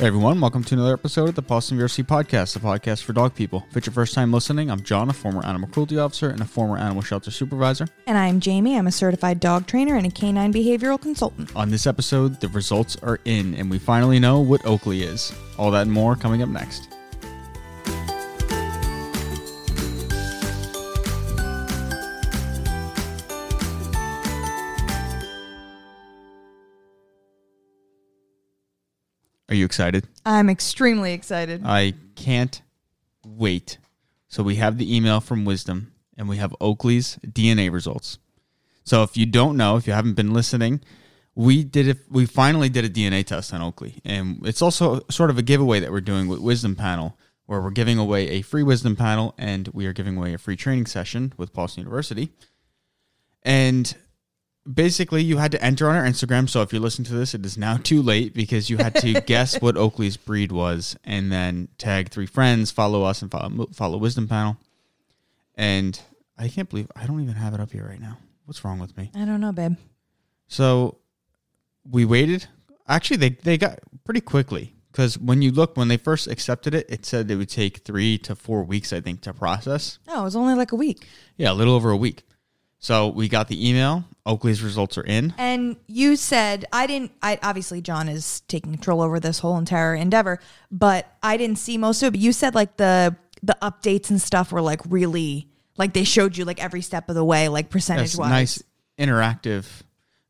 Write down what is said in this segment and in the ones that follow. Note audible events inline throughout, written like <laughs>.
Hey everyone, welcome to another episode of the Boston VRC Podcast, the podcast for dog people. If it's your first time listening, I'm John, a former animal cruelty officer and a former animal shelter supervisor. And I'm Jamie. I'm a certified dog trainer and a canine behavioral consultant. On this episode, the results are in, and we finally know what Oakley is. All that and more coming up next. Are you excited? I'm extremely excited. I can't wait. So we have the email from Wisdom and we have Oakley's DNA results. So if you don't know, if you haven't been listening, we did it we finally did a DNA test on Oakley. And it's also sort of a giveaway that we're doing with Wisdom Panel where we're giving away a free Wisdom panel and we are giving away a free training session with Boston University. And basically you had to enter on our Instagram. So if you're listening to this, it is now too late because you had to <laughs> guess what Oakley's breed was, and then tag three friends, follow us, and follow follow Wisdom Panel. And I can't believe I don't even have it up here right now. What's wrong with me? I don't know, babe. So we waited. Actually, they they got pretty quickly because when you look when they first accepted it, it said it would take three to four weeks, I think, to process. Oh, it was only like a week. Yeah, a little over a week. So we got the email. Oakley's results are in. And you said I didn't. I obviously John is taking control over this whole entire endeavor, but I didn't see most of it. But you said like the the updates and stuff were like really like they showed you like every step of the way, like percentage wise. nice interactive.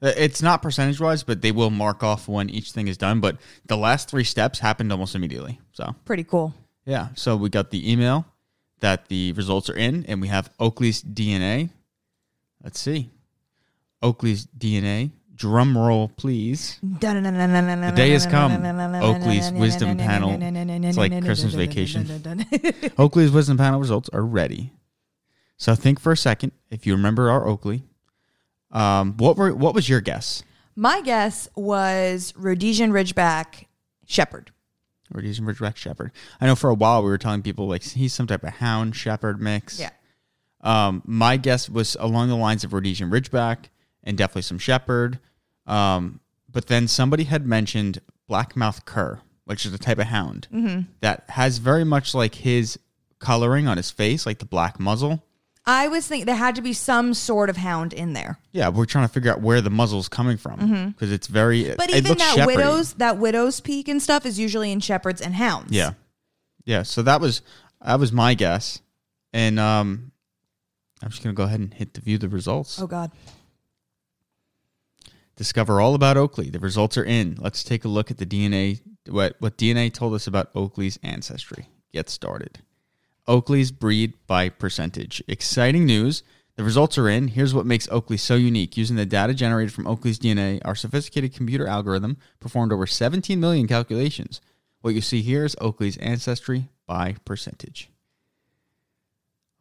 Uh, It's not percentage wise, but they will mark off when each thing is done. But the last three steps happened almost immediately. So Pretty cool. yeah, so we got the email that the results are in, and we have Oakley's DNA. Let's see, Oakley's DNA. Drum roll, please. The day has come. Oakley's wisdom panel. It's like Christmas vacation. <laughs> Oakley's wisdom panel results are ready. So think for a second. If you remember our Oakley, um, what were what was your guess? My guess was Rhodesian Ridgeback Shepherd. Rhodesian Ridgeback Shepherd. I know for a while we were telling people like he's some type of hound shepherd mix. Yeah. Um, my guess was along the lines of Rhodesian Ridgeback and definitely some shepherd. Um, but then somebody had mentioned Blackmouth Cur, which is a type of hound that has very much like his coloring on his face, like the black muzzle. I was thinking there had to be some sort of hound in there. Yeah, we're trying to figure out where the muzzle's coming from because it's very. Mm-hmm. But it even looks that shepherdy. widow's that widow's peak and stuff is usually in shepherds and hounds. Yeah, yeah. So that was that was my guess, and um, I'm just gonna go ahead and hit the view the results. Oh God. Discover all about Oakley. The results are in. Let's take a look at the DNA. What what DNA told us about Oakley's ancestry. Get started. Oakley's breed by percentage. Exciting news. The results are in. Here's what makes Oakley so unique. Using the data generated from Oakley's DNA, our sophisticated computer algorithm performed over 17 million calculations. What you see here is Oakley's ancestry by percentage.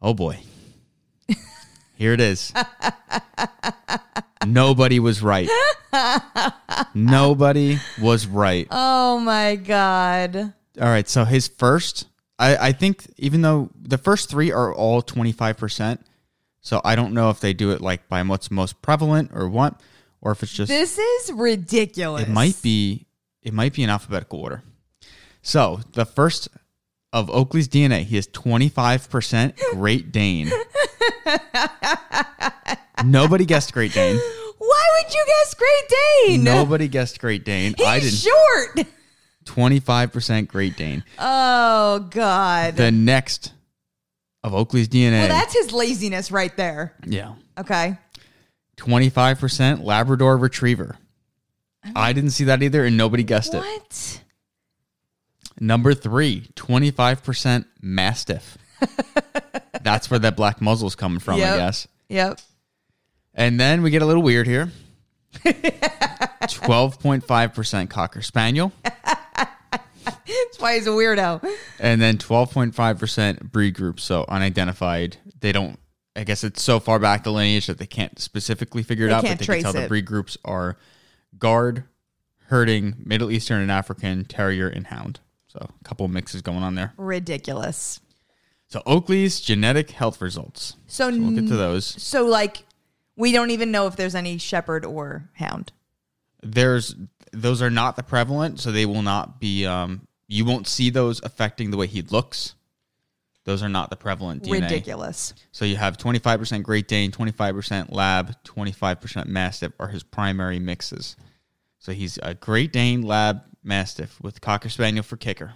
Oh boy. Here it is. Nobody was right. Nobody was right. Oh my God. All right, so his first, I, I think, even though the first three are all 25%, so I don't know if they do it like by what's most prevalent or what, or if it's just, This is ridiculous. it might be, it might be in alphabetical order. So the first of Oakley's DNA, he is 25% Great Dane. Nobody guessed Great Dane. Why would you guess Great Dane? Nobody guessed Great Dane. He's I didn't. short. 25% Great Dane. Oh God. The next of Oakley's DNA. well, that's his laziness right there. yeah. Okay. 25% Labrador Retriever. I didn't see that either, and nobody guessed it. What? Number three, 25% Mastiff. <laughs> That's where that black muzzle's coming from, I guess. Yep. And then we get a little weird here <laughs> 12.5% Cocker Spaniel, That's why he's a weirdo. and then 12.5% breed group. So unidentified. They don't, I guess it's so far back the lineage that they can't specifically figure it They out, can't but they can tell trace the breed groups are guard, herding, Middle Eastern and African, terrier, and hound. So a couple of mixes going on there. Ridiculous. So Oakley's genetic health results. So, So we'll get to those. so like we don't even know if there's any shepherd or hound. There's those are not the prevalent, so they will not be. Um, you won't see those affecting the way he looks. Those are not the prevalent DNA. Ridiculous. So you have 25% Great Dane, 25% Lab, 25% Mastiff are his primary mixes. So he's a Great Dane, Lab, Mastiff with Cocker Spaniel for kicker.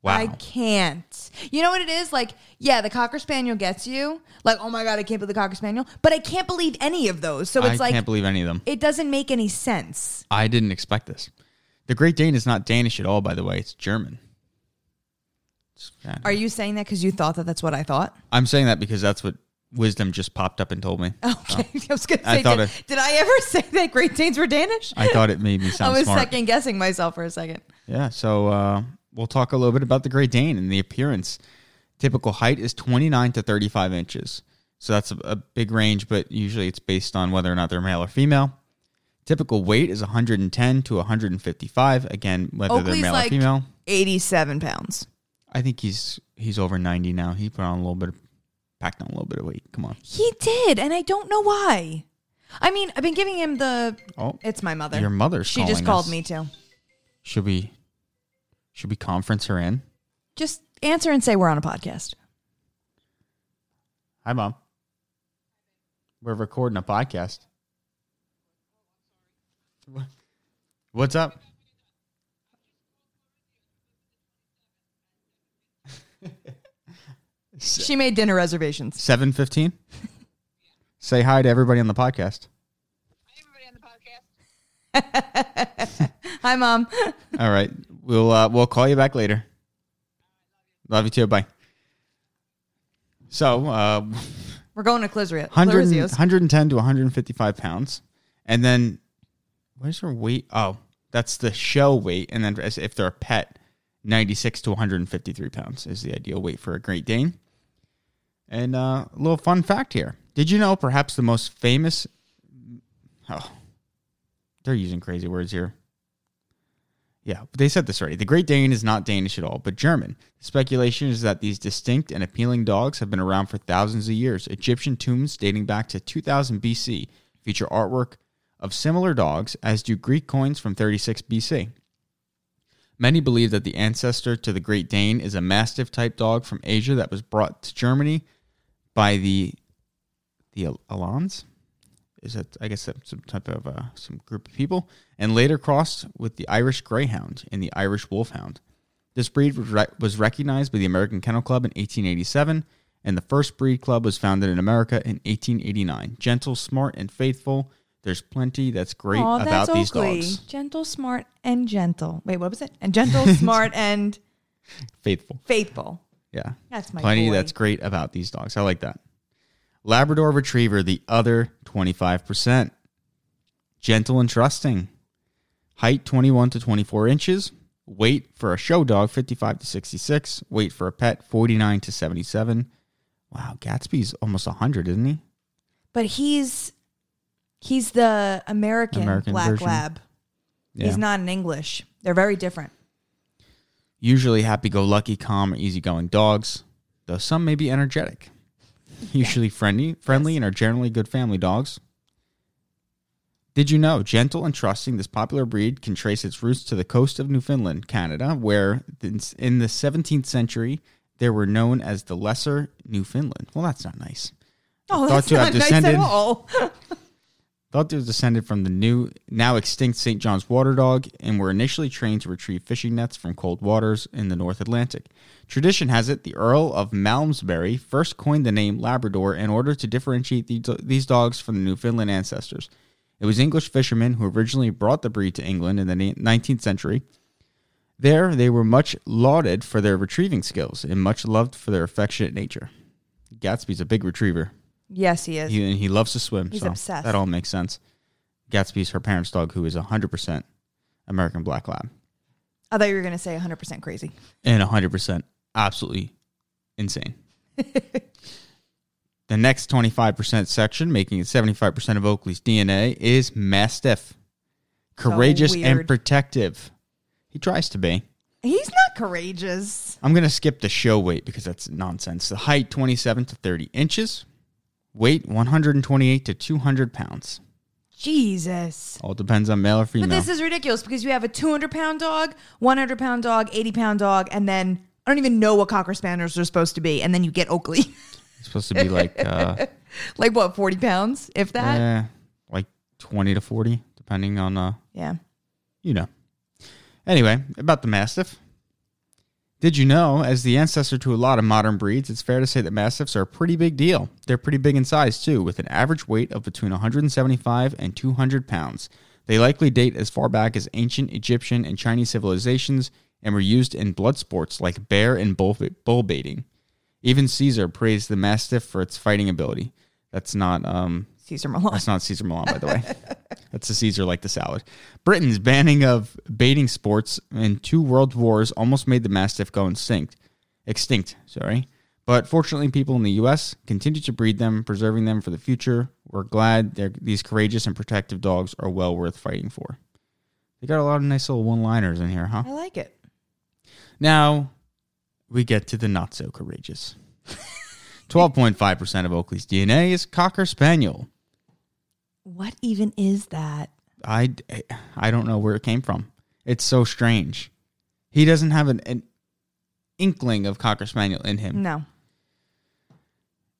Wow. I can't. You know what it is? Like, yeah, the Cocker Spaniel gets you. Like, oh my God, I can't believe the Cocker Spaniel. But I can't believe any of those. So it's I like, I can't believe any of them. it doesn't make any sense. I didn't expect this. The Great Dane is not Danish at all, by the way. It's German. It's- Are you saying that because you thought that that's what I thought? I'm saying that because that's what wisdom just popped up and told me. Okay. <laughs> I was going to I say, thought did, it- did I ever <laughs> say that Great Danes were Danish? I thought it made me <laughs> sound. I was smart. second guessing myself for a second. Yeah, so uh, we'll talk a little bit about the Great Dane and the appearance. Typical height is 29 to 35 inches. So that's a, a big range, but usually it's based on whether or not they're male or female. Typical weight is 110 to 155. Again, whether Oakley's they're male like or female. 87 pounds. I think he's he's over 90 now. He put on a little bit of, packed on a little bit of weight. Come on. He did, and I don't know why. I mean, I've been giving him the. Oh, It's my mother. your mother. She just called us. me too. Should we should we conference her in? Just answer and say we're on a podcast. Hi, mom. We're recording a podcast. What- What's up? She made dinner reservations. Seven fifteen. <laughs> Say hi to everybody on the podcast. Hi, everybody on the podcast. <laughs> Hi mom. <laughs> All right, we'll uh, we'll call you back later. Love you too. Bye. So, uh, We're going to Clizria. 100, Clarizio's. 110 to 155 pounds. And then, where's her weight? Oh, that's the show weight. And then, as if they're a pet, 96 to 153 pounds is the ideal weight for a Great Dane. And uh, a little fun fact here. Did you know perhaps the most famous. Oh, they're using crazy words here. Yeah, but they said this already. The Great Dane is not Danish at all, but German. The speculation is that these distinct and appealing dogs have been around for thousands of years. Egyptian tombs dating back to 2000 BC feature artwork of similar dogs, as do Greek coins from 36 BC. Many believe that the ancestor to the Great Dane is a Mastiff type dog from Asia that was brought to Germany by the the Alans. Is that I guess some type of uh, some group of people, and later crossed with the Irish Greyhound and the Irish Wolfhound. This breed was, re- was recognized by the American Kennel Club in 1887, and the first breed club was founded in America in 1889. Gentle, smart, and faithful. There's plenty that's great Aw, about that's these Oakley. dogs. Gentle, smart, and gentle. Wait, what was it? And gentle, <laughs> smart, and Faithful. faithful. Yeah. That's my Plenty boy. that's great about these dogs. I like that. Labrador Retriever, the other 25%. Gentle and trusting. Height 21 to 24 inches. Weight for a show dog 55 to 66. Weight for a pet 49 to 77. Wow, Gatsby's almost 100, isn't he? But he's he's the American, American black version. lab. Yeah. He's not an English. They're very different. Usually happy go lucky, calm, or easygoing dogs, though some may be energetic. <laughs> Usually friendly, friendly and are generally good family dogs. Did you know, gentle and trusting, this popular breed can trace its roots to the coast of Newfoundland, Canada, where in the 17th century they were known as the Lesser Newfoundland. Well, that's not nice. Oh, Thought that's to have not nice descended- at all. <laughs> Thought it was descended from the new, now extinct St. John's water dog and were initially trained to retrieve fishing nets from cold waters in the North Atlantic. Tradition has it the Earl of Malmesbury first coined the name Labrador in order to differentiate the- these dogs from the Newfoundland ancestors. It was English fishermen who originally brought the breed to England in the 19th century. There, they were much lauded for their retrieving skills and much loved for their affectionate nature. Gatsby's a big retriever. Yes, he is. He, and he loves to swim. He's so obsessed. That all makes sense. Gatsby's her parents' dog, who is 100% American Black Lab I thought you were going to say 100% crazy. and 100% absolutely insane. <laughs> the next 25% section, making it 75% of Oakley's DNA, is Mastiff. Courageous and protective. He tries to be. He's not courageous. I'm going to skip the show weight because that's nonsense. The height 27 to 30 inches, weight 128 to 200 pounds. Jesus. All depends on male or female. But this is ridiculous because you have a 200 pound dog, 100 pound dog, 80 pound dog, and then I don't even know what Cocker Spaniels are supposed to be. And then you get Oakley. It's supposed to be like uh, <laughs> like what, 40 pounds, if that? eh, like twenty to forty, depending on uh, Yeah. you know. Anyway, about the Mastiff. Did you know, as the ancestor to a lot of modern breeds, it's fair to say that Mastiffs are a pretty big deal. They're pretty big in size, too, with an average weight of between 175 and 200 pounds. They likely date as far back as ancient Egyptian and Chinese civilizations and were used in blood sports like bear and bull, bull baiting. Even Caesar praised the Mastiff for its fighting ability. That's not um, Cesar Millan. that's not Cesar Millan, by the way. <laughs> That's a Caesar like the salad. Britain's banning of baiting sports in two world wars almost made the Mastiff go extinct. Extinct, sorry. But fortunately, people in the U.S. continue to breed them, preserving them for the future. We're glad these courageous and protective dogs are well worth fighting for. They got a lot of nice little one-liners in here, huh? I like it. Now we get to the not so courageous. <laughs> 12.5% of Oakley's DNA is Cocker Spaniel. What even is that? I, I don't know where it came from. It's so strange. He doesn't have an, an inkling of Cocker Spaniel in him. No.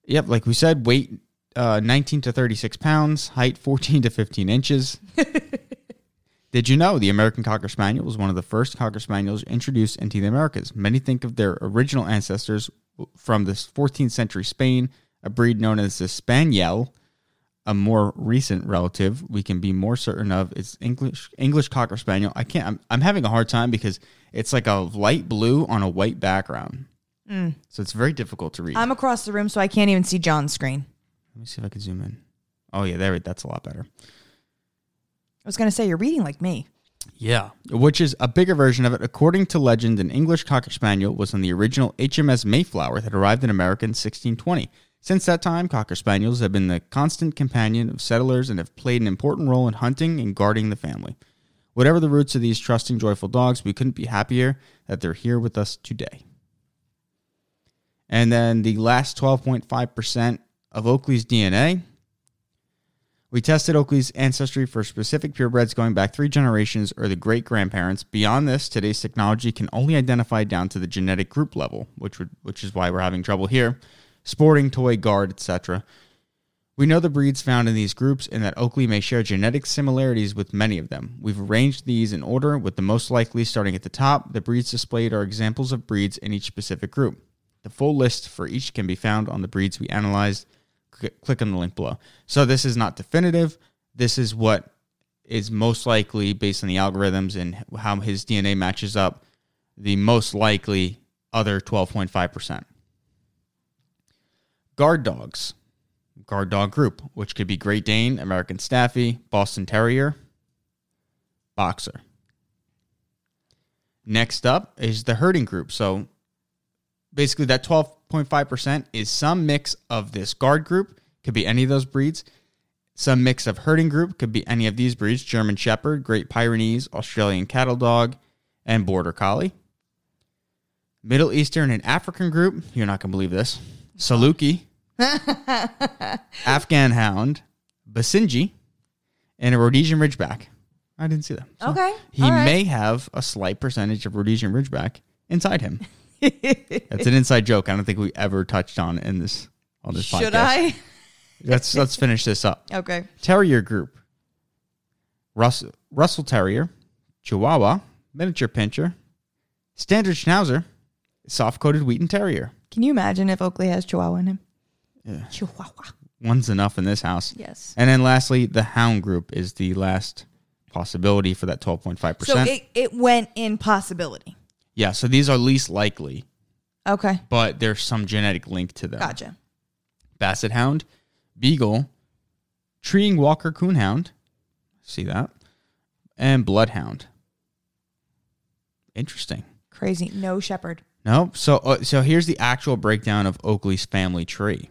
Yep, like we said, weight uh, 19 to 36 pounds, height 14 to 15 inches. <laughs> Did you know the American Cocker Spaniel was one of the first Cocker Spaniels introduced into the Americas? Many think of their original ancestors from the 14th century Spain, a breed known as the Spaniel. A more recent relative we can be more certain of is English English Cocker Spaniel. I can't. I'm, I'm having a hard time because it's like a light blue on a white background, mm. so it's very difficult to read. I'm across the room, so I can't even see John's screen. Let me see if I can zoom in. Oh yeah, there. That's a lot better. I was going to say, you're reading like me. Yeah, which is a bigger version of it. According to legend, an English Cocker Spaniel was on the original HMS Mayflower that arrived in America in 1620. Since that time, Cocker Spaniels have been the constant companion of settlers and have played an important role in hunting and guarding the family. Whatever the roots of these trusting, joyful dogs, we couldn't be happier that they're here with us today. And then the last 12.5% of Oakley's DNA we tested Oakley's ancestry for specific purebreds going back three generations or the great grandparents. Beyond this, today's technology can only identify down to the genetic group level, which would, which is why we're having trouble here. Sporting, toy, guard, etc. We know the breeds found in these groups and that Oakley may share genetic similarities with many of them. We've arranged these in order, with the most likely starting at the top. The breeds displayed are examples of breeds in each specific group. The full list for each can be found on the breeds we analyzed click on the link below. So this is not definitive. This is what is most likely based on the algorithms and how his DNA matches up the most likely other 12.5%. Guard dogs. Guard dog group, which could be Great Dane, American Staffy, Boston Terrier, Boxer. Next up is the herding group. So basically that 12.5% is some mix of this guard group could be any of those breeds some mix of herding group could be any of these breeds german shepherd great pyrenees australian cattle dog and border collie middle eastern and african group you're not going to believe this saluki <laughs> afghan hound basenji and a rhodesian ridgeback i didn't see that So Okay, he right. may have a slight percentage of rhodesian ridgeback inside him <laughs> that's an inside joke. I don't think we ever touched on in this on this podcast. Should I? <laughs> Let's let's finish this up. Okay. Terrier group. Russell, Russell Terrier, Chihuahua, Miniature Pinscher, Standard Schnauzer, Soft Coated Wheaten Terrier. Can you imagine if Oakley has Chihuahua in him? Yeah. Chihuahua. One's enough in this house. Yes. And then lastly, the Hound group is the last possibility for that twelve point five So percent. it, it went in possibility. Yeah, so these are least likely, Okay. but there's some genetic link to them. Gotcha. Basset Hound, Beagle, Treeing Walker Coonhound, see that, and Bloodhound. Interesting. Crazy. No shepherd. Nope. So uh, so here's the actual breakdown of Oakley's family tree.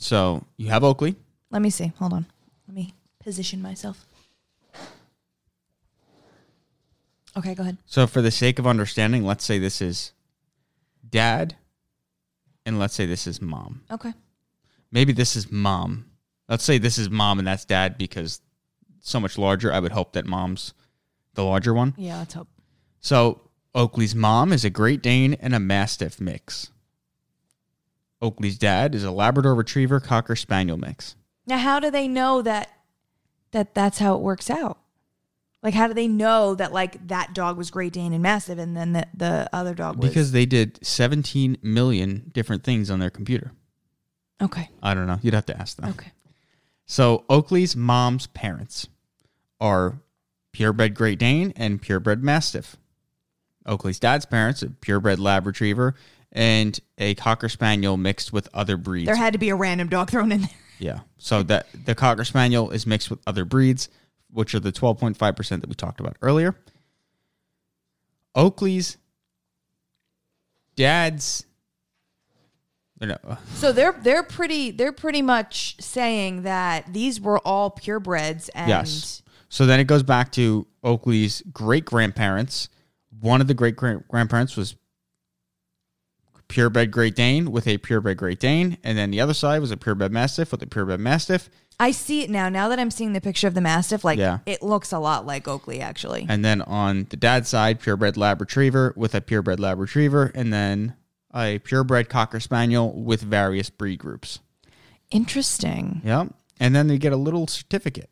So you have Oakley. Let me see. Hold on. Let me position myself. Okay, go ahead. So for the sake of understanding, let's say this is dad, and let's say this is mom. Okay. Maybe this is mom. Let's say this is mom and that's dad because so much larger. I would hope that mom's the larger one. Yeah, let's hope. So Oakley's mom is a Great Dane and a Mastiff mix. Oakley's dad is a Labrador Retriever Cocker Spaniel mix. Now, how do they know that that that's how it works out? Like, how do they know that like that dog was Great Dane and massive, and then the, the other dog was Because they did 17 million different things on their computer. okay, I don't know. You'd have to ask them. okay, So Oakley's mom's parents are purebred Great Dane and purebred Mastiff. Oakley's dad's parents, a purebred Lab Retriever and a Cocker Spaniel mixed with other breeds. there had to be a random dog thrown in there. yeah. So that the Cocker Spaniel is mixed with other breeds, which are the 12.5% that we talked about earlier. Oakley's dad's no, uh, So they're they're pretty they're pretty much saying that these were all purebreds and Yes. So then it goes back to Oakley's great grandparents. One of the great grandparents was purebred Great Dane with a purebred Great Dane, and then the other side was a purebred Mastiff with a purebred Mastiff, I see it now. Now that I'm seeing the picture of the Mastiff, like Yeah. it looks a lot like Oakley actually. and then on the dad's side, purebred Lab Retriever with a purebred Lab Retriever, and then a purebred Cocker Spaniel with various breed groups. Interesting. Yep. And then they get a little certificate.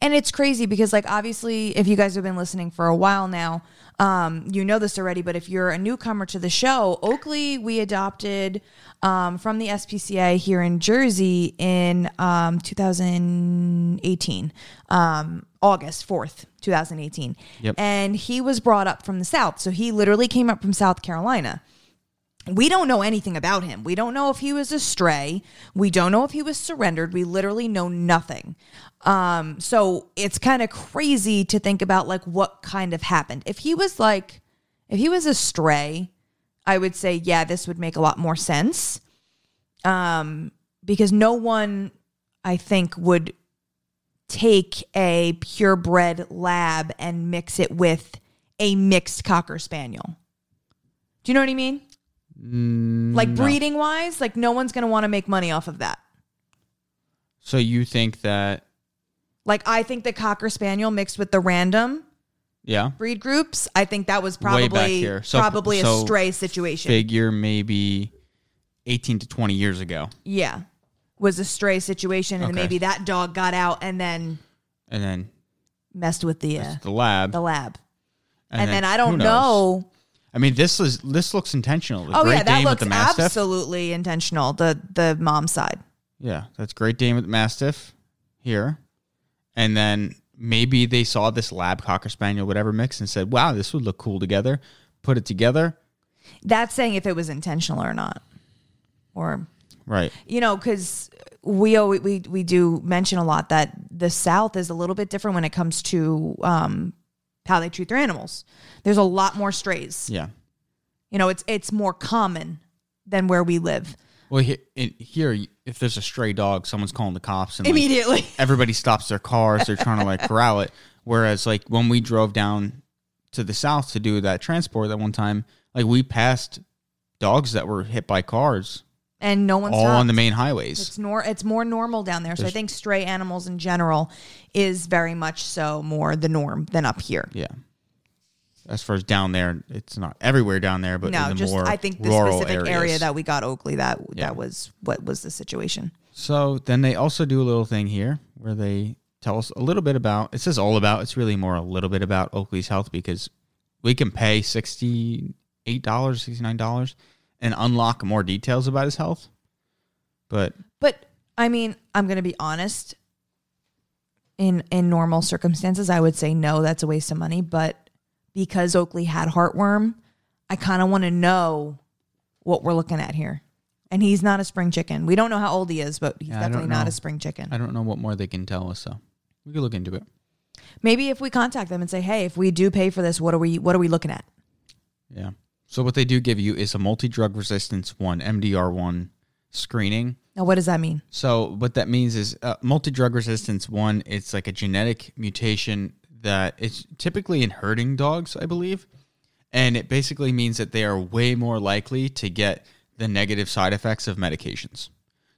And it's crazy because, like, obviously, if you guys have been listening for a while now, um, you know this already. But if you're a newcomer to the show, Oakley we adopted um, from the SPCA here in Jersey in um, 2018, um, August 4th, 2018. Yep. And he was brought up from the South. So he literally came up from South Carolina. We don't know anything about him. We don't know if he was a stray. We don't know if he was surrendered. We literally know nothing. Um, so it's kind of crazy to think about like what kind of happened. If he was like, if he was a stray, I would say, yeah, this would make a lot more sense. Um, because no one, I think, would take a purebred lab and mix it with a mixed cocker spaniel. Do you know what I mean? Like breeding wise, like no one's gonna want to make money off of that. So you think that, Like I think the cocker spaniel mixed with the random yeah, breed groups, I think that was Way back probably here. So- probably so a stray situation. figure maybe 18 to 20 years ago. yeah, was a stray situation, and Okay. maybe that dog got out and then And then messed with the uh, the lab. the lab. And, then, then I who don't knows? know. I mean, this is this looks intentional. The Oh Great yeah, that Dane looks with the Mastiff. absolutely intentional. The the mom side. Yeah, that's Great Dane with the Mastiff here. And then maybe they saw this lab cocker spaniel whatever mix and said, "Wow, this would look cool together." Put it together. That's saying if it was intentional or not, or Right. you know, because we always, we we do mention a lot that the South is a little bit different when it comes to um, how they treat their animals. There's a lot more strays. Yeah. You know, it's it's more common than where we live. Well, he, here, if there's a stray dog, someone's calling the cops, and like, Immediately. <laughs> everybody stops their cars. They're trying to like <laughs> corral it. Whereas, like when we drove down to the south to do that transport that one time, like we passed dogs that were hit by cars And no one's all on the main highways. It's nor it's more normal down there. So I think stray animals in general is very much so more the norm than up here. Yeah. As far as down there, it's not everywhere down there, but in No, the just more I think the rural specific areas. area that we got Oakley that Yeah. that was what was the situation. So then they also do a little thing here where they tell us a little bit about. It says all about. It's really more a little bit about Oakley's health because we can pay sixty eight dollars, sixty nine dollars, and unlock more details about his health. But But I mean, I'm going to be honest. In in normal circumstances, I would say no, that's a waste of money. But because Oakley had heartworm, I kind of want to know what we're looking at here. And he's not a spring chicken. We don't know how old he is, but he's Yeah, definitely not a spring chicken. I don't know what more they can tell us. So we could look into it. Maybe if we contact them and say, "Hey, if we do pay for this, what are we what are we looking at?" Yeah. So what they do give you is a multi drug resistance one MDR one screening. Now, what does that mean? So what that means is uh, multi-drug resistance one. It's like a genetic mutation that it's typically in herding dogs, I believe, and it basically means that they are way more likely to get the negative side effects of medications.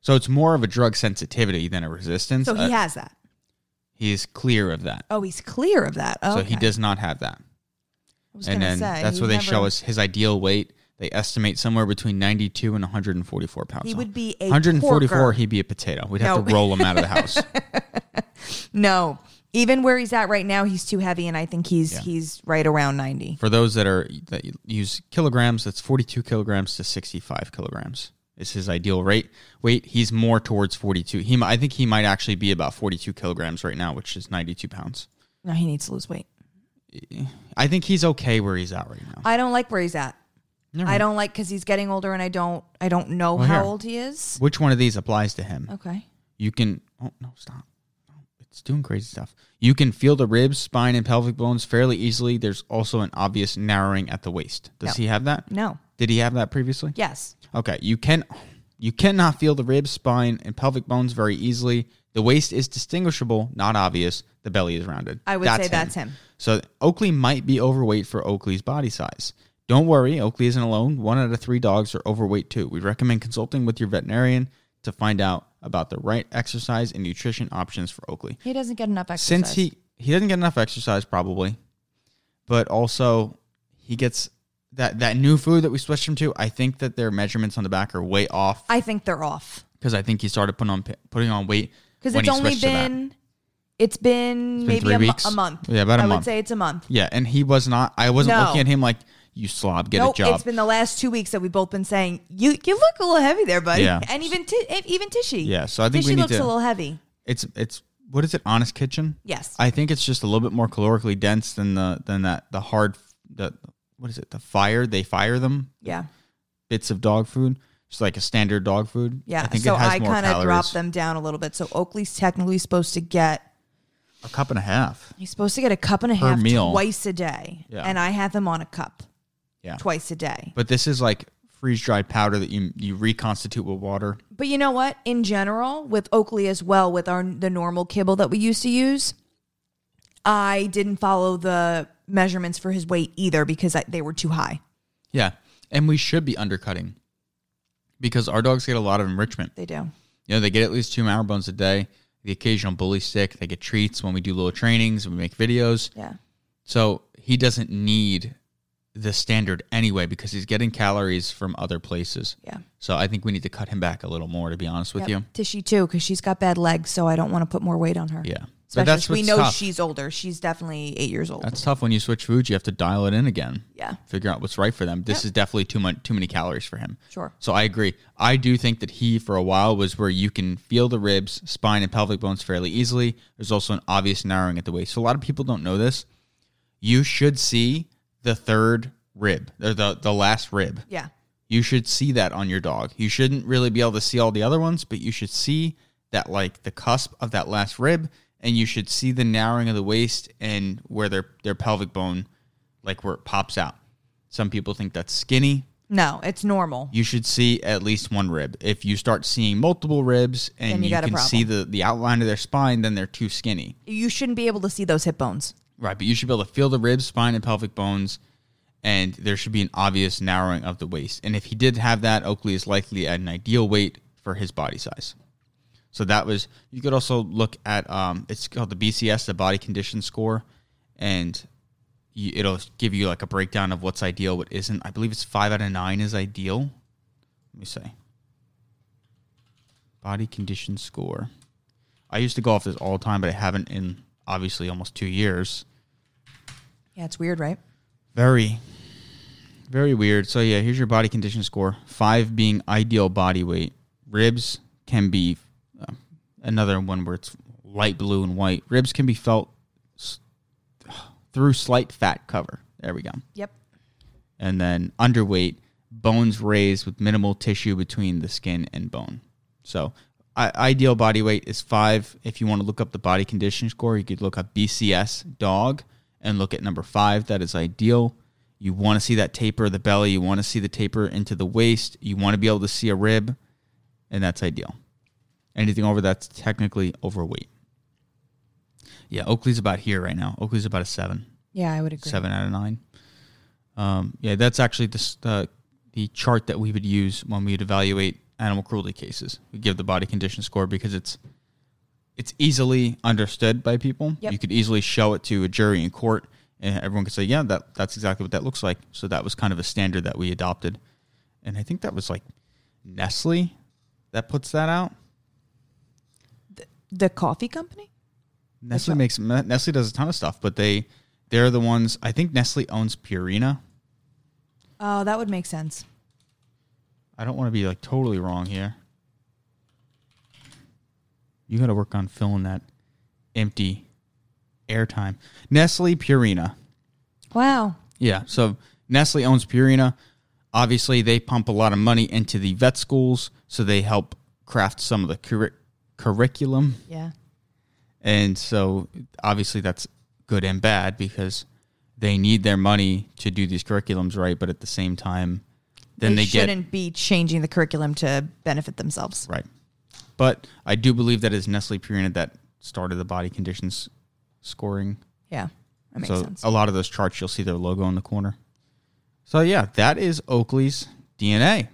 So it's more of a drug sensitivity than a resistance. So he Uh, has that. He is clear of that. Oh, he's clear of that. Oh, So he does not have that. And then say, that's where they never- show us his ideal weight. They estimate somewhere between 92 and 144 pounds. He would be a 144. porker. He'd be a potato. We'd have No. to roll him out of the house. <laughs> No, even where he's at right now, he's too heavy, and I think he's Yeah. he's right around ninety. For those that are that use kilograms, that's 42 kilograms to 65 kilograms is his ideal rate. Weight. He's more towards 42. He, I think he might actually be about 42 kilograms right now, which is 92 pounds. No, he needs to lose weight. I think he's okay where he's at right now. I don't like where he's at. Never I don't like because he's getting older, and I don't I don't know Well, how here. old he is. Which one of these applies to him? Okay. You can. Oh no! Stop. It's doing crazy stuff. You can feel the ribs, spine, and pelvic bones fairly easily. There's also an obvious narrowing at the waist. Does No. he have that? No. Did he have that previously? Yes. Okay. You can. You cannot feel the ribs, spine, and pelvic bones very easily. The waist is distinguishable, not obvious. The belly is rounded. I would say that's him. So Oakley might be overweight for Oakley's body size. Don't worry, Oakley isn't alone. One out of three dogs are overweight too. We recommend consulting with your veterinarian to find out about the right exercise and nutrition options for Oakley. He doesn't get enough exercise. Since he he doesn't get enough exercise probably, but also he gets that that new food that we switched him to. I think that their measurements on the back are way off I think they're off because I think he started putting on putting on weight because when it's he only switched to that. been it's been been maybe three a, mo- weeks? a month. Yeah, about a I month. I would say it's a month. Yeah, and he was not. I wasn't No. looking at him like you slob, get nope, a job. it's been the last two weeks that we've both been saying you you look a little heavy there, buddy. Yeah. And even Ti- even Tishy. Yeah, so I think Tishy we need looks to- a little heavy. It's it's what is it? Honest Kitchen. Yes. I think it's just a little bit more calorically dense than the than that the hard the what is it? The fire they fire them yeah. bits of dog food, just like a standard dog food. Yeah. I think so it has I kind of dropped them down a little bit. So Oakley's technically supposed to get a cup and a half. he's supposed to get a cup and a Per half meal. twice a day. Yeah. And I have him on a cup Yeah, twice a day. but this is like freeze dried powder that you you reconstitute with water. But you know what? In general, with Oakley as well, with our the normal kibble that we used to use, I didn't follow the measurements for his weight either because I, they were too high. Yeah, and we should be undercutting because our dogs get a lot of enrichment. They do. You know, they get at least two marrow bones a day. The occasional bully stick. They get treats when we do little trainings. We make videos. Yeah. So he doesn't need the standard anyway because he's getting calories from other places. Yeah. So I think we need to cut him back a little more, to be honest with Yep. you. Tishy too, because she's got bad legs, so I don't want to put more weight on her. Yeah. That's we know tough. she's older. She's definitely eight years old. That's tough when you switch foods. You have to dial it in again. yeah. Figure out what's right for them. This Yep. is definitely too much, too many calories for him. Sure. So I agree. I do think that he, for a while, was where you can feel the ribs, spine, and pelvic bones fairly easily. There's also an obvious narrowing at the waist. So a lot of people don't know this. You should see the third rib, or the the last rib. Yeah. You should see that on your dog. You shouldn't really be able to see all the other ones, but you should see that like the cusp of that last rib, and you should see the narrowing of the waist and where their their pelvic bone, like where it pops out. Some people think that's skinny. No, it's normal. You should see at least one rib. If you start seeing multiple ribs and Then you you, got a can see the, the outline of their spine, then they're too skinny. You shouldn't be able to see those hip bones. Right, but you should be able to feel the ribs, spine, and pelvic bones, and there should be an obvious narrowing of the waist. And if he did have that, Oakley is likely at an ideal weight for his body size. So that was. You could also look at um, it's called the BCS, the Body Condition Score, and you, it'll give you like a breakdown of what's ideal, what isn't. I believe it's five out of nine is ideal. Let me say. Body Condition Score. I used to go off this all the time, but I haven't in obviously almost two years. Yeah, it's weird, right? Very, very weird. So yeah, here's your body condition score. Five being ideal body weight. Ribs can be another one where it's light blue and white. Ribs can be felt through slight fat cover. There we go. Yep. And then underweight, bones raised with minimal tissue between the skin and bone. So I, ideal body weight is five. If you want to look up the body condition score, you could look up BCS dog and look at number five. That is ideal. You want to see that taper of the belly. You want to see the taper into the waist. You want to be able to see a rib, and that's ideal. Anything over that's technically overweight. Yeah, Oakley's about here right now. Oakley's about a seven Yeah, I would agree. seven out of nine. Um, yeah, that's actually the, the chart that we would use when we would evaluate animal cruelty cases. We give the body condition score because it's it's easily understood by people. Yep. You could easily show it to a jury in court, and everyone could say, "Yeah, that that's exactly what that looks like." So that was kind of a standard that we adopted, and I think that was like Nestle that puts that out. The coffee company? Nestle what- makes Nestle does a ton of stuff, but they they're the ones. I think Nestle owns Purina. Oh, that would make sense. I don't want to be like totally wrong here. You got to work on filling that empty airtime. Nestle Purina. Wow. Yeah. So Nestle owns Purina. Obviously, they pump a lot of money into the vet schools, so they help craft some of the curri- curriculum. Yeah. And so obviously that's good and bad because they need their money to do these curriculums right, but at the same time, then they, they, shouldn't be changing the curriculum to benefit themselves. right. But I do believe that is Nestle Purina that started the body conditions scoring. Yeah. That makes so sense. a lot of those charts you'll see their logo in the corner. So yeah, that is Oakley's DNA.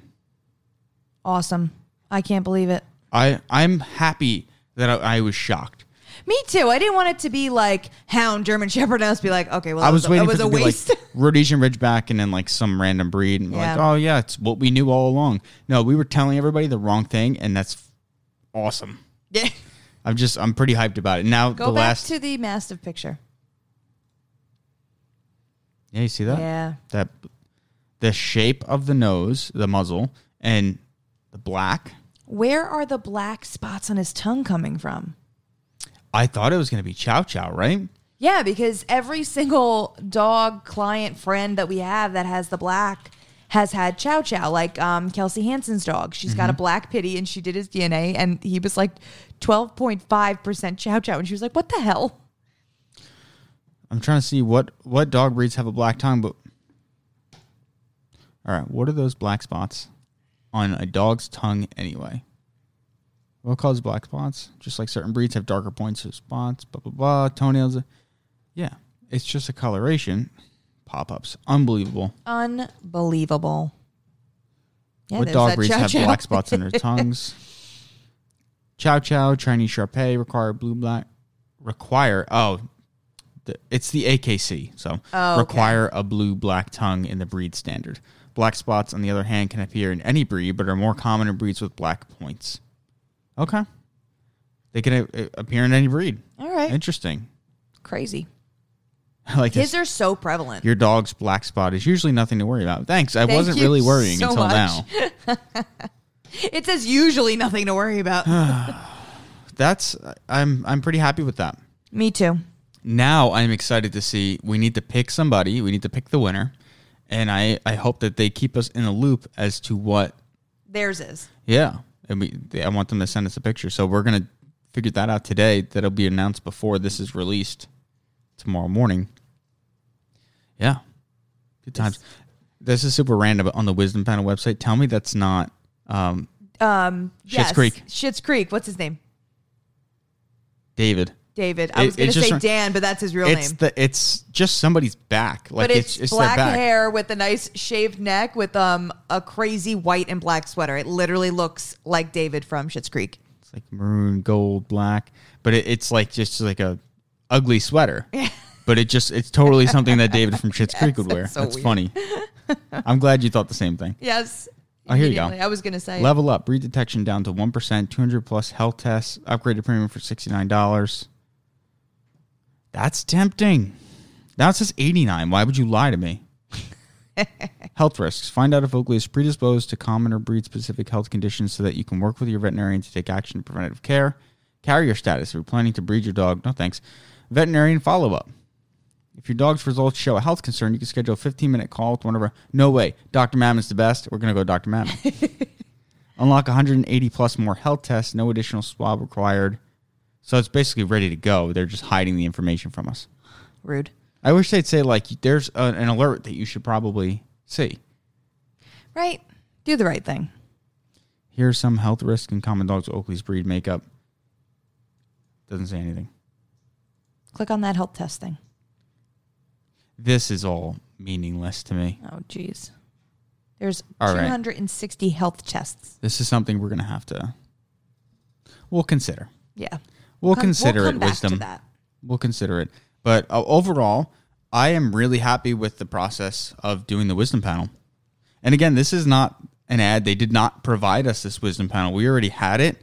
Awesome. I can't believe it. I I'm happy that I, I was shocked. Me too. I didn't want it to be like Hound, German Shepherd, and was be like, okay, well, I was was, waiting that was for it a to be waste. like <laughs> Rhodesian Ridgeback and then like some random breed, and we're like, oh yeah, it's what we knew all along. No, we were telling everybody the wrong thing, and that's awesome. yeah. I'm just I'm pretty hyped about it. Now Go the back last, to the Mastiff picture. yeah, you see that Yeah. that the shape of the nose, the muzzle, and the black. Where are the black spots on his tongue coming from? I thought it was gonna be Chow Chow, right? Yeah, because every single dog client friend that we have that has the black has had Chow Chow, like um, Kelsey Hansen's dog. She's got a black pity and she did his DNA and he was like 12.5% Chow Chow. And she was like, what the hell? I'm trying to see what what dog breeds have a black tongue, but all right, what are those black spots on a dog's tongue anyway? What causes black spots? Just like certain breeds have darker points of spots, blah blah blah. Toenails, yeah, it's just a coloration. Pop ups, unbelievable. Unbelievable. Yeah, what dog breeds Chow have Chow. black spots on their <laughs> tongues? Chow Chow, Chinese Shar-Pei require blue black. Require oh, the, it's the AKC. So Oh, okay. require a blue black tongue in the breed standard. Black spots, on the other hand, can appear in any breed, but are more common in breeds with black points. Okay, they can uh, appear in any breed. All right. Interesting. Crazy. I <laughs> like His this. are so prevalent. Your dog's black spot is usually nothing to worry about. Thanks. I Thank wasn't really worrying so until much. now. <laughs> It says usually nothing to worry about. <sighs> That's I'm I'm pretty happy with that. Me too. now I'm excited to see. We need to pick somebody. We need to pick the winner, and I I hope that they keep us in the loop as to what. Theirs is. Yeah, and we they, I want them to send us a picture. So we're gonna figure that out today. That'll be announced before this is released tomorrow morning. Yeah, good times. This is super random on the Wisdom Panel website. Tell me that's not um, Um, Schitt's yes. Creek. Schitt's Creek. What's his name? David. David. I It- was going to say Dan, but that's his real It's name. the it's just somebody's back. Like but it's, it's, it's black hair with a nice shaved neck with um a crazy white and black sweater. It literally looks like David from Schitt's Creek. It's like maroon, gold, black, but it, it's like just like a ugly sweater. <laughs> But it just it's totally something that David from Schitt's <laughs> Creek would wear. that's so That's funny. <laughs> I'm glad you thought the same thing. Yes. Oh, here you go. I was going to say. Level up, breed detection down to one percent, two hundred plus health tests, upgraded premium for sixty nine dollars. That's tempting. Now it says eighty nine. Why would you lie to me? <laughs> health risks. Find out if Oakley is predisposed to common or breed specific health conditions so that you can work with your veterinarian to take action in preventative care. Carrier status. If you're planning to breed your dog, no thanks. Veterinarian follow up. If your dog's results show a health concern, you can schedule a 15 minute call with one of our. No way. Dr. Mammon's the best. We're going to go Dr. Mammon. Unlock 180 plus more health tests. No additional swab required. So it's basically ready to go. They're just hiding the information from us. Rude. I wish they'd say, like, there's a, an alert that you should probably see. Right. Do the right thing. Here's some health risks in common dogs Oakley's breed makeup. Doesn't say anything. Click on that health test thing. This is all meaningless to me. Oh, jeez. There's All right. 260 health tests. This is something we're going to have to. We'll consider. Yeah. We'll come- consider come it wisdom. We'll consider it. But uh, overall, I am really happy with the process of doing the wisdom panel. And again, this is not an ad. They did not provide us this wisdom panel. We already had it,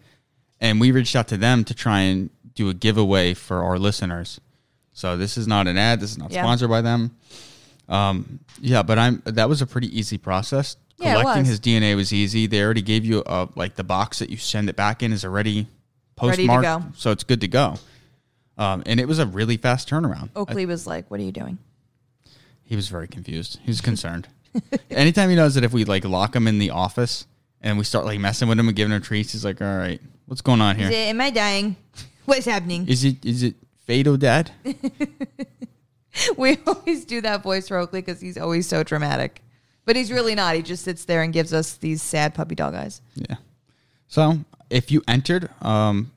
and we reached out to them to try and do a giveaway for our listeners. So this is not an ad. This is not Yeah. sponsored by them. Um, yeah, but I'm that was a pretty easy process. Yeah, Collecting his DNA was easy. They already gave you a like the box that you send it back in is already Ready to go. so it's good to go. Um, and it was a really fast turnaround. Oakley was like, "What are you doing?" He was very confused. He was concerned. <laughs> Anytime he knows that if we like lock him in the office and we start like messing with him and giving him treats, he's like, "All right, what's going on here? Is it, am I dying? <laughs> What's happening? Is it is it fatal, Dad?" <laughs> we always do that voice for Oakley because he's always so dramatic, but he's really not. He just sits there and gives us these sad puppy dog eyes. Yeah. So if you entered, um,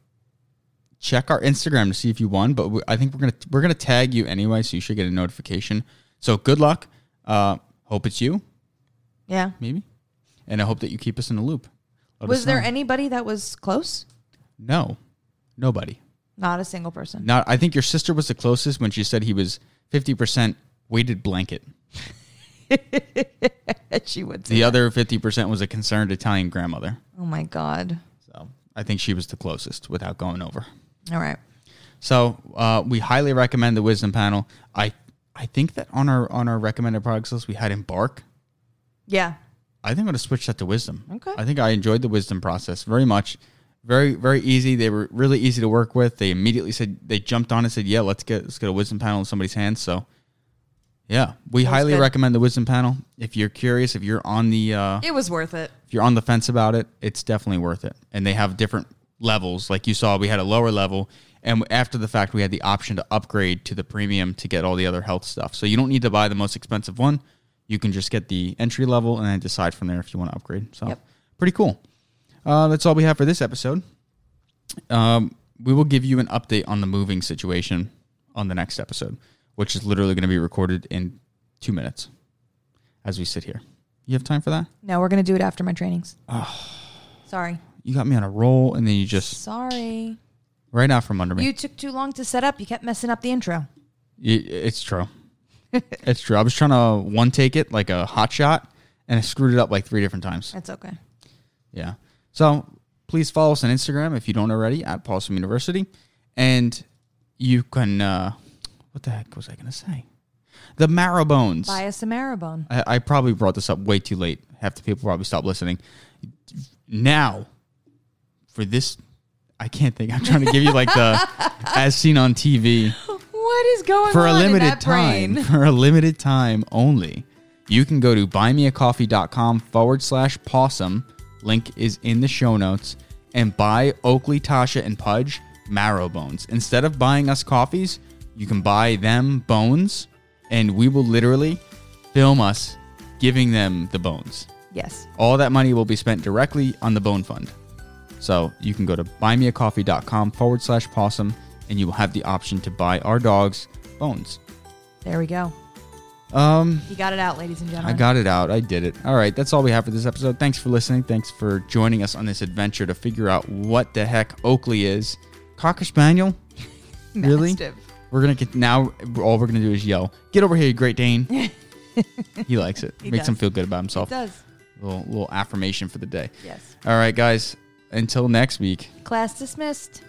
check our Instagram to see if you won. But we, I think we're gonna we're gonna tag you anyway, so you should get a notification. So good luck. Uh, hope it's you, Yeah. maybe, and I hope that you keep us in the loop. Let Was there anybody that was close? no, nobody. Not a single person. Not. I think your sister was the closest when she said he was fifty percent weighted blanket. <laughs> she would. Say The that. other fifty percent was a concerned Italian grandmother. Oh my god. I think she was the closest without going over. All right. So uh, we highly recommend the Wisdom Panel. I I think that on our on our recommended products list we had Embark. Yeah. I think I'm going to switch that to Wisdom. Okay. I think I enjoyed the Wisdom process very much. Very very easy. They were really easy to work with. They immediately said they jumped on it and said, "Yeah, let's get let's get a Wisdom Panel in somebody's hands." So yeah, we highly good. recommend the Wisdom Panel. If you're curious, if you're on the uh, It was worth it. if you're on the fence about it, it's definitely worth it. And they have different levels. Like you saw, we had a lower level, and after the fact, we had the option to upgrade to the premium to get all the other health stuff. So you don't need to buy the most expensive one. You can just get the entry level and then decide from there if you want to upgrade. So Yep. pretty cool. Uh, that's all we have for this episode. Um, we will give you an update on the moving situation on the next episode, which is literally going to be recorded in two minutes as we sit here. You have time for that? No, we're gonna do it after my trainings. Oh. Sorry. You got me on a roll, and then you just Sorry. right out from under me. You took too long to set up. You kept messing up the intro. It's true. <laughs> it's true. I was trying to one take it like a hot shot, and I screwed it up like three different times. That's okay. Yeah. So please follow us on Instagram if you don't already at Paulson University, and you can. Uh, what the heck was I going to say? The marrow bones. Buy us a marrowbone. I, I probably brought this up way too late. Half the people probably stopped listening. Now, for this, I can't think. I'm trying to give you like the <laughs> as seen on TV. What is going for on a limited time, brain? <laughs> for a limited time only, you can go to buymeacoffee.com forward slash possum. Link is in the show notes and buy Oakley, Tasha, and Pudge marrow bones. Instead of buying us coffees, you can buy them bones, and we will literally film us giving them the bones. Yes. All that money will be spent directly on the Bone Fund. So you can go to buymeacoffee.com forward slash possum and you will have the option to buy our dog's bones. There we go. Um, You got it out, ladies and gentlemen. I got it out. I did it. All right. That's all we have for this episode. Thanks for listening. Thanks for joining us on this adventure to figure out what the heck Oakley is. Cocker Spaniel? <laughs> really? <laughs> We're going to get now. All we're going to do is yell, Get over here, you Great Dane. <laughs> he likes it. He Makes does. him feel good about himself. It does. Little, little affirmation for the day. Yes. All right, guys. Until next week. Class dismissed.